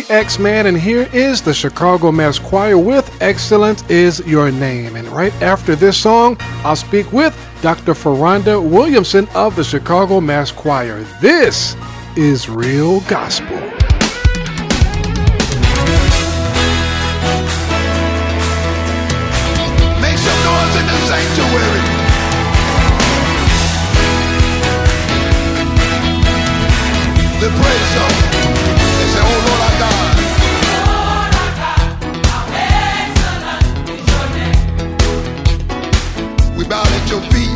X Man, and here is the Chicago Mass Choir with Excellent is Your Name. And right after this song, I'll speak with Dr. Foranda Williamson of the Chicago Mass Choir. This is Real Gospel. Your feet.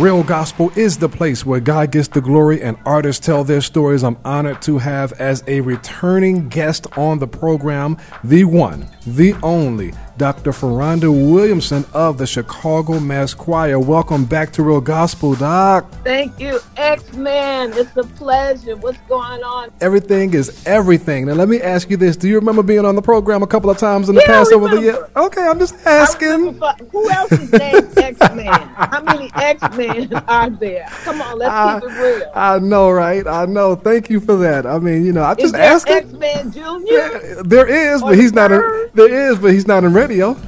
Real Gospel is the place where God gets the glory and artists tell their stories. I'm honored to have as a returning guest on the program the one, the only, Dr. Foranda Williamson of the Chicago Mass Choir. Welcome back to Real Gospel, Doc. Thank you, X Man. It's a pleasure. What's going on? Everything is everything. Now, let me ask you this: Do you remember being on the program a couple of times in the Yeah, past over the year? Okay, I'm just asking. Who else is named X Man? How many X Men are there? Come on, let's I, keep it real. I know, right? I know. Thank you for that. I mean, you know, I Is just there asking. X Man Junior? There is, Or but he's not in. There is, but he's not in radio.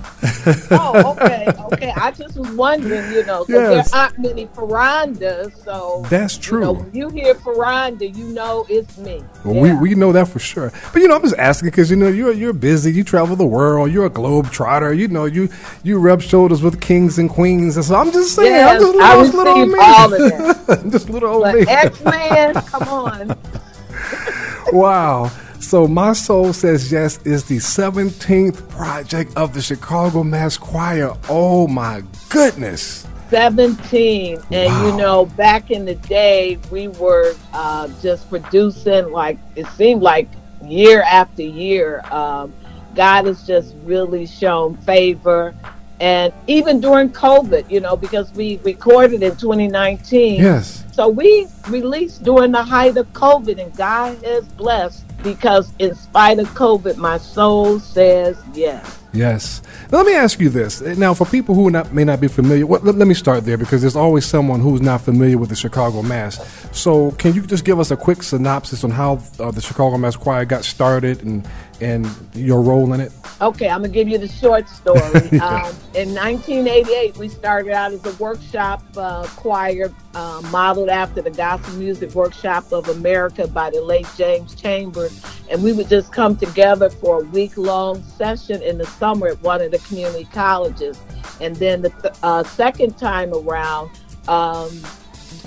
Oh, okay, okay. I just was wondering, you know, Yes. there aren't many Forandas, so That's You true. know, when you hear Foranda, you know it's me. Well, Yeah. we, we know that for sure. But you know, I'm just asking because you know you're you're busy. You travel the world. You're a globe trotter. You know you you rub shoulders with kings and queens. And so I'm just saying, I'm Yes, just I little, little old me. all of that. just little old me. But X Man, come on. Wow. So My Soul Says Yes is the 17th project of the Chicago Mass Choir. Oh my goodness. 17 and Wow. you know back in the day we were uh, just producing like it seemed like year after year um, god has just really shown favor and even during covid you know because we recorded in 2019 Yes. so we released during the height of covid and god has blessed because in spite of covid my soul says yes Yes. Now, let me ask you this. Now, for people who not, may not be familiar, what, let, let me start there because there's always someone who's not familiar with the Chicago Mass. So, can you just give us a quick synopsis on how uh, the Chicago Mass Choir got started and and your role in it? Okay, I'm gonna give you the short story. um, in 1988, we started out as a workshop uh, choir uh, modeled after the Gospel Music Workshop of America by the late James Chambers, and we would just come together for a week-long session in the summer at one of the community colleges. And then the th- uh, second time around, um,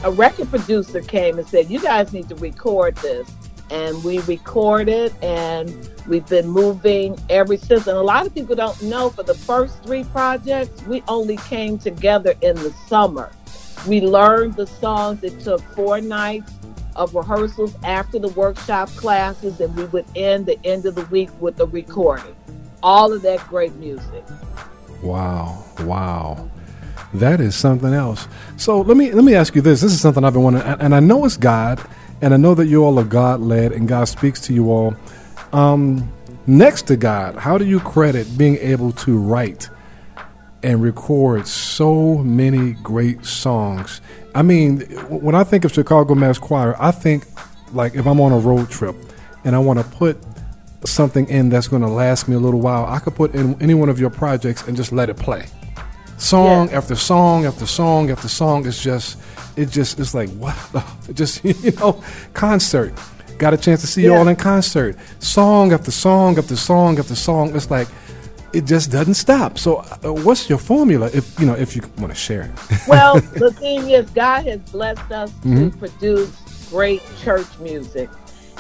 a record producer came and said, "You guys need to record this." And we recorded, and we've been moving ever since. And a lot of people don't know for the first three projects, we only came together in the summer. We learned the songs. It took four nights of rehearsals after the workshop classes, and we would end the end of the week with a recording. All of that great music. Wow, wow, that is something else. So let me let me ask you this. This is something I've been wanting, and I know it's God, and I know that you all are God led, and God speaks to you all. Um, next to God, how do you credit being able to write and record so many great songs? I mean, when I think of Chicago Mass Choir, I think like if I'm on a road trip and I want to put something in that's going to last me a little while, I could put in any one of your projects and just let it play. Song Yes. after song after song after song. It's just, it just, it's like what? It just you know, concert. Got a chance to see y'all in concert. Song after song after song after song. It's like it just doesn't stop. So, uh, what's your formula? If you know, if you want to share it. well, the thing is, God has blessed us to produce great church music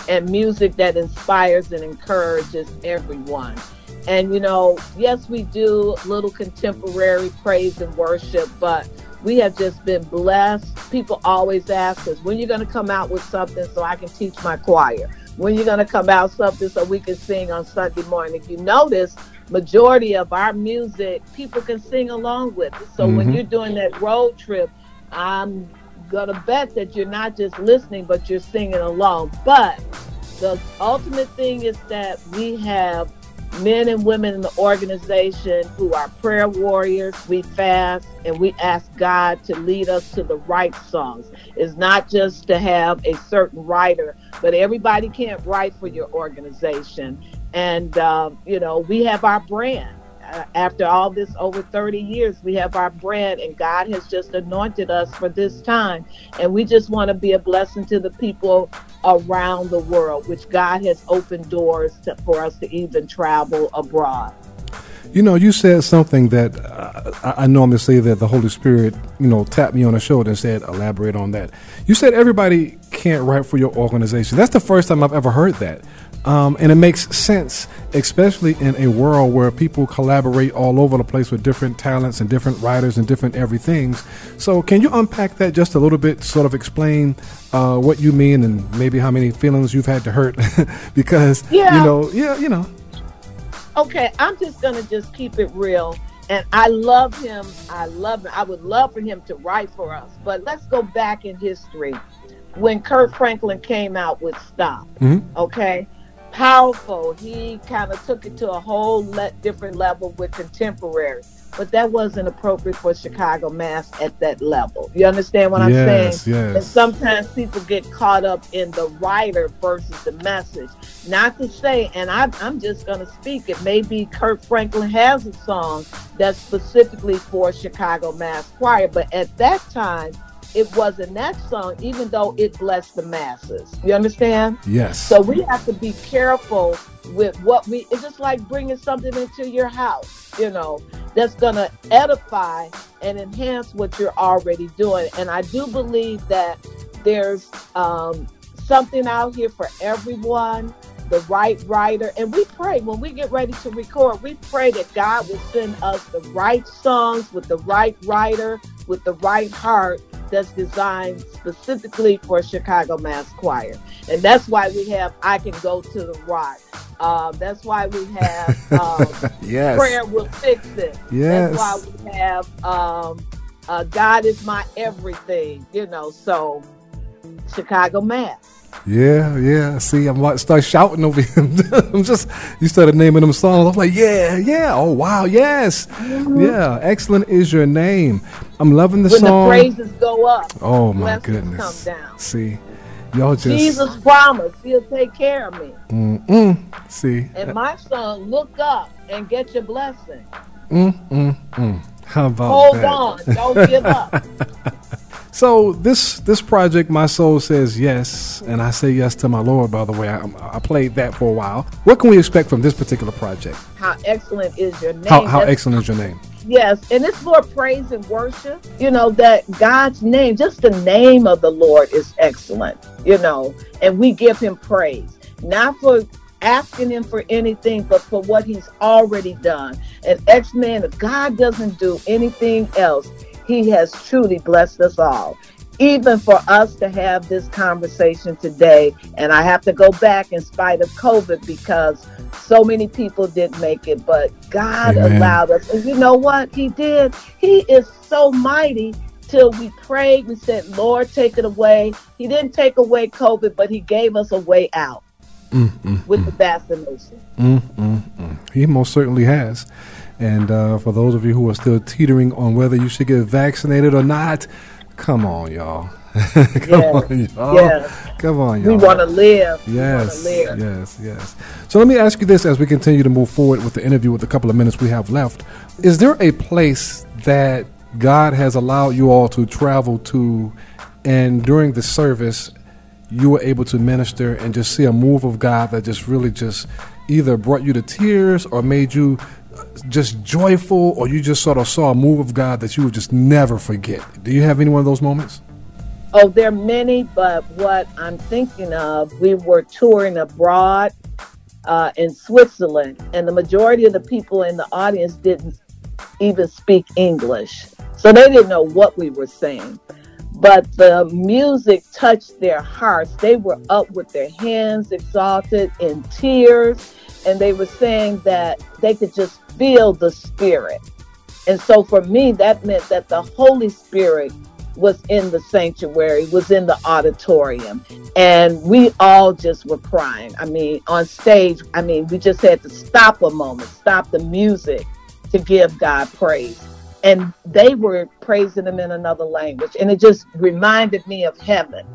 and music that inspires and encourages everyone. And, you know, yes, we do little contemporary praise and worship, but we have just been blessed. People always ask us, when you're going to come out with something so I can teach my choir? When you're going to come out something so we can sing on Sunday morning? If you notice, majority of our music people can sing along with it. So when Mhm. you're doing that road trip, I'm gonna bet that you're not just listening, but you're singing along. But the ultimate thing is that we have men and women in the organization who are prayer warriors. We fast and we ask God to lead us to the right songs. It's not just to have a certain writer, but everybody can't write for your organization. And, um, you know, we have our brand. Uh, after all this over 30 years, we have our bread and God has just anointed us for this time. And we just want to be a blessing to the people around the world, which God has opened doors to, for us to even travel abroad. You know, you said something that uh, I I normally say that the Holy Spirit, you know, tapped me on the shoulder and said, elaborate on that. You said everybody can't write for your organization. That's the first time I've ever heard that. Um, and it makes sense, especially in a world where people collaborate all over the place with different talents and different writers and different everythings. So, can you unpack that just a little bit, sort of explain uh, what you mean and maybe how many feelings you've had to hurt? because, Yeah. you know, yeah, you know, Okay, I'm just gonna just keep it real. And I love him. I love him. I would love for him to write for us. But let's go back in history. When Kirk Franklin came out with Stomp, Mhm. okay? Powerful. He kind of took it to a whole le- different level with contemporary. But that wasn't appropriate for Chicago Mass at that level. You understand what I'm Yes, saying? yes. And sometimes people get caught up in the writer versus the message. Not to say, and I, I'm just going to speak it, maybe Kirk Franklin has a song that's specifically for Chicago Mass Choir, but at that time, it wasn't that song, even though it blessed the masses. You understand? yes. So we have to be careful with what we. It's just like bringing something into your house, you know, that's going to edify and enhance what you're already doing. And I do believe that there's um, something out here for everyone. The right writer, and we pray when we get ready to record. We pray that God will send us the right songs with the right writer, with the right heart that's designed specifically for Chicago Mass Choir. And that's why we have I Can Go to the Rock. Um, that's why we have um, yes. Prayer Will Fix It. Yes. That's why we have um, uh, God is My Everything, you know, so Chicago Mass. Yeah, yeah. See, I'm about to start shouting over him. I'm just, you started naming them songs. I'm like, yeah, yeah. Oh, wow, yes. Yeah, excellent is your name. I'm loving the when song. When the praises go up, oh, my goodness. come down. See, y'all just. Jesus promised He'll take care of me. Mm-mm. See, And my son, look up and get your blessing. mm-mm-mm. How about Hold that? on, don't give up. So this this project, my soul says yes, and I say yes to my Lord. By the way, I, I played that for a while. What can we expect from this particular project? How excellent is your name? How, how excellent is your name? Yes, and it's more praise and worship. You know that God's name, just the name of the Lord is excellent. You know, and we give Him praise, not for asking Him for anything, but for what He's already done. And X Man, if God doesn't do anything else, He has truly blessed us all. Even for us to have this conversation today, and I have to go back in spite of COVID because so many people didn't make it, but God Amen. allowed us. And you know what He did? He is so mighty. Till we prayed, we said, Lord, take it away. He didn't take away COVID, but He gave us a way out with the vaccination. Mm, mm, mm. He most certainly has. And uh, for those of you who are still teetering on whether you should get vaccinated or not, come on, y'all. come Yes, on, y'all. yes. Come on, y'all. We want to live. Yes, live. yes, yes. So let me ask you this as we continue to move forward with the interview with the couple of minutes we have left. Is there a place that God has allowed you all to travel to and during the service you were able to minister and just see a move of God that just really just either brought you to tears or made you just joyful or you just sort of saw a move of God that you would just never forget? Do you have any one of those moments? Oh, there are many, but what I'm thinking of, we were touring abroad uh, in Switzerland, and the majority of the people in the audience didn't even speak English. So they didn't know what we were saying. But the music touched their hearts. They were up with their hands exalted in tears, and they were saying that they could just feel the Spirit. And so for me, that meant that the Holy Spirit was in the sanctuary, was in the auditorium, and we all just were crying. I mean, on stage, I mean, we just had to stop a moment, stop the music to give God praise. And they were praising Him in another language. And it just reminded me of heaven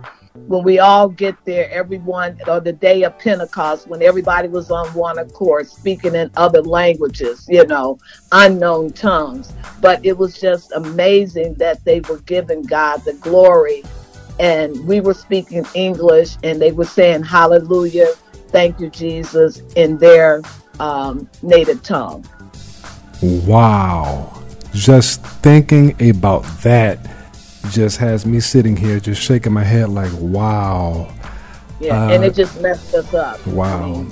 when we all get there, everyone, or the day of Pentecost, when everybody was on one accord, speaking in other languages, you know, unknown tongues. But it was just amazing that they were giving God the glory. And we were speaking English, and they were saying, Hallelujah, thank you, Jesus, in their um, native tongue. Wow. Just thinking about that just has me sitting here just shaking my head like, wow. Yeah, uh, and it just messed us up. Wow.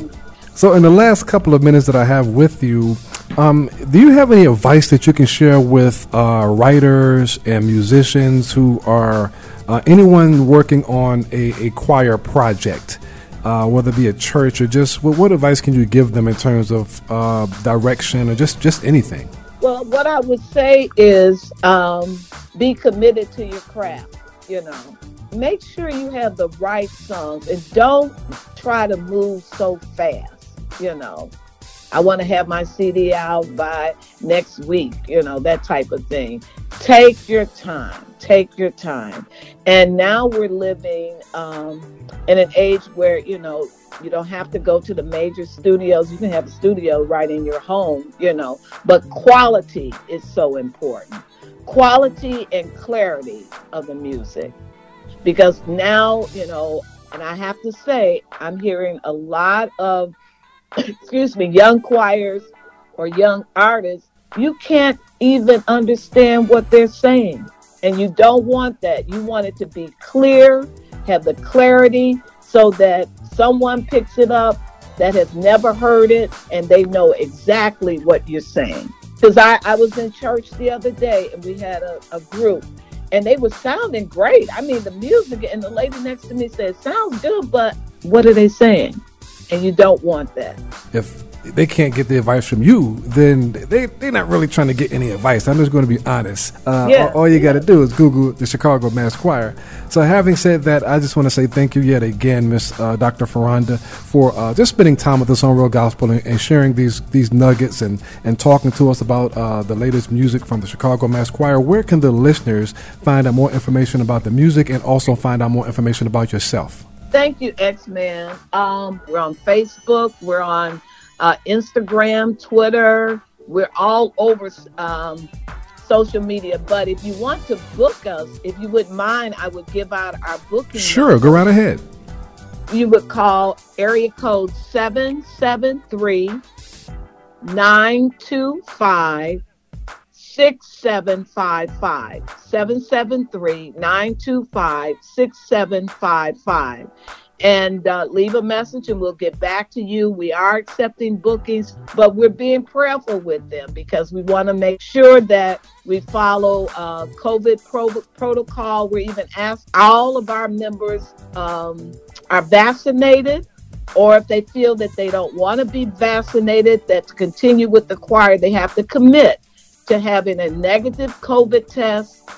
So, in the last couple of minutes that I have with you, um, do you have any advice that you can share with uh, writers and musicians who are uh, anyone working on a, a choir project, uh, whether it be a church or just what, what, advice can you give them in terms of uh, direction or just just anything? Well, what I would say is um, be committed to your craft. You know, make sure you have the right songs and don't try to move so fast you know. I want to have my CD out by next week, you know, that type of thing. Take your time. Take your time. And now we're living um, in an age where, you know, you don't have to go to the major studios. You can have a studio right in your home, you know, but quality is so important. Quality and clarity of the music. Because now, you know, and I have to say, I'm hearing a lot of excuse me, young choirs or young artists, you can't even understand what they're saying. And you don't want that. You want it to be clear, have the clarity so that someone picks it up that has never heard it and they know exactly what you're saying. Because I, I was in church the other day and we had a, a group and they were sounding great. I mean, the music and the lady next to me said, sounds good, but what are they saying? and you don't want that. If they can't get the advice from you, then they, they're not really trying to get any advice. I'm just going to be honest. Uh, yeah. all, all, you got to do is Google the Chicago Mass Choir. So, having said that, I just want to say thank you yet again, Miss uh, Dr. Foranda, for uh, just spending time with us on Real Gospel and, and, sharing these these nuggets and, and talking to us about uh, the latest music from the Chicago Mass Choir. Where can the listeners find out more information about the music and also find out more information about yourself? Thank you, X Man. Um, we're on Facebook. We're on uh, Instagram, Twitter. We're all over um, social media. But if you want to book us, if you wouldn't mind, I would give out our booking. Sure, number. go right ahead. You would call area code 773 925 6755 773 925 6755 and uh, leave a message and we'll get back to you. We are accepting bookings, but we're being prayerful with them because we want to make sure that we follow uh, COVID pro- protocol. We're even asked all of our members um, are vaccinated. Or if they feel that they don't want to be vaccinated, that to continue with the choir, they have to commit to having a negative COVID test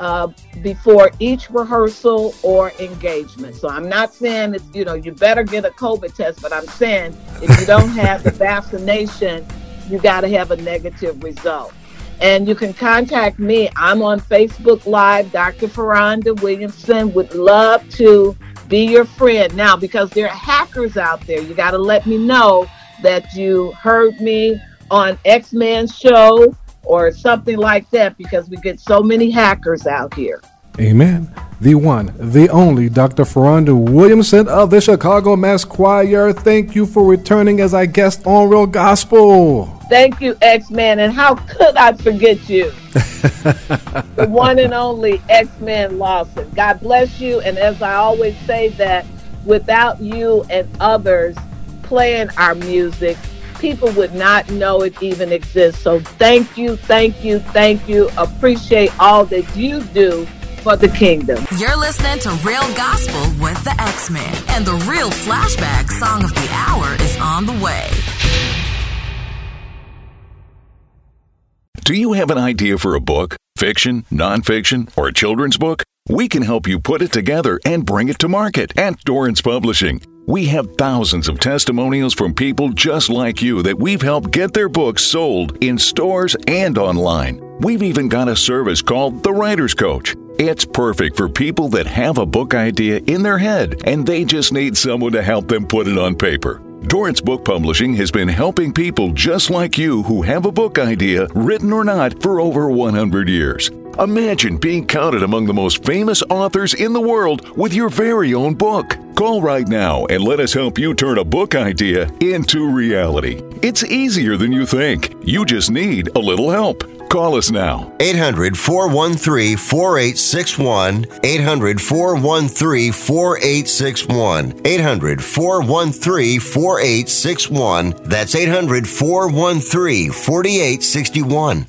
uh, before each rehearsal or engagement. So I'm not saying it's, you know you better get a COVID test, but I'm saying if you don't have the vaccination, you got to have a negative result. And you can contact me. I'm on Facebook Live. Dr. Foranda Williamson would love to be your friend. Now, because there are hackers out there, you got to let me know that you heard me on X Man Show or something like that because we get so many hackers out here. Amen. The one, the only Dr. Foranda Williamson of the Chicago Mass Choir. Thank you for returning as our guest on Real Gospel. Thank you, X Man. And how could I forget you? the one and only X Man Lawson. God bless you. And as I always say, that without you and others playing our music, people would not know it even exists. So thank you, thank you, thank you. Appreciate all that you do for the kingdom. You're listening to Real Gospel with the X Man, and the real flashback song of the hour is on the way. Do you have an idea for a book, fiction, nonfiction, or a children's book? We can help you put it together and bring it to market at Dorrance Publishing. We have thousands of testimonials from people just like you that we've helped get their books sold in stores and online. We've even got a service called The Writer's Coach. It's perfect for people that have a book idea in their head and they just need someone to help them put it on paper. Dorrance Book Publishing has been helping people just like you who have a book idea, written or not, for over 100 years. Imagine being counted among the most famous authors in the world with your very own book. Call right now and let us help you turn a book idea into reality. It's easier than you think. You just need a little help. Call us now. 800 413 4861. 800 413 4861. 800 413 4861. That's 800 413 4861.